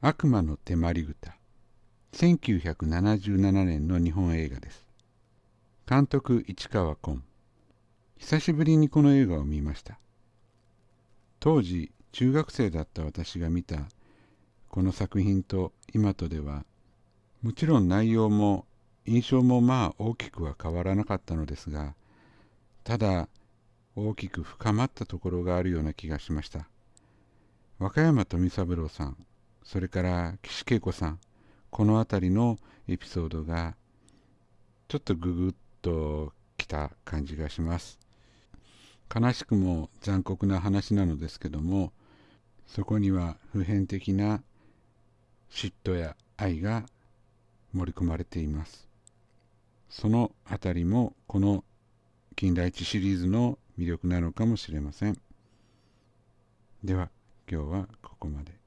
悪魔の手まり歌1977年の日本映画です。監督市川崑久しぶりにこの映画を見ました。当時中学生だった私が見たこの作品と今とではもちろん内容も印象もまあ大きくは変わらなかったのですがただ大きく深まったところがあるような気がしました。和歌山富三郎さん。それから岸恵子さん。この辺りのエピソードがちょっとググッときた感じがします。悲しくも残酷な話なのですけどもそこには普遍的な嫉妬や愛が盛り込まれています。そのあたりもこの金田一シリーズの魅力なのかもしれません。では今日はここまで。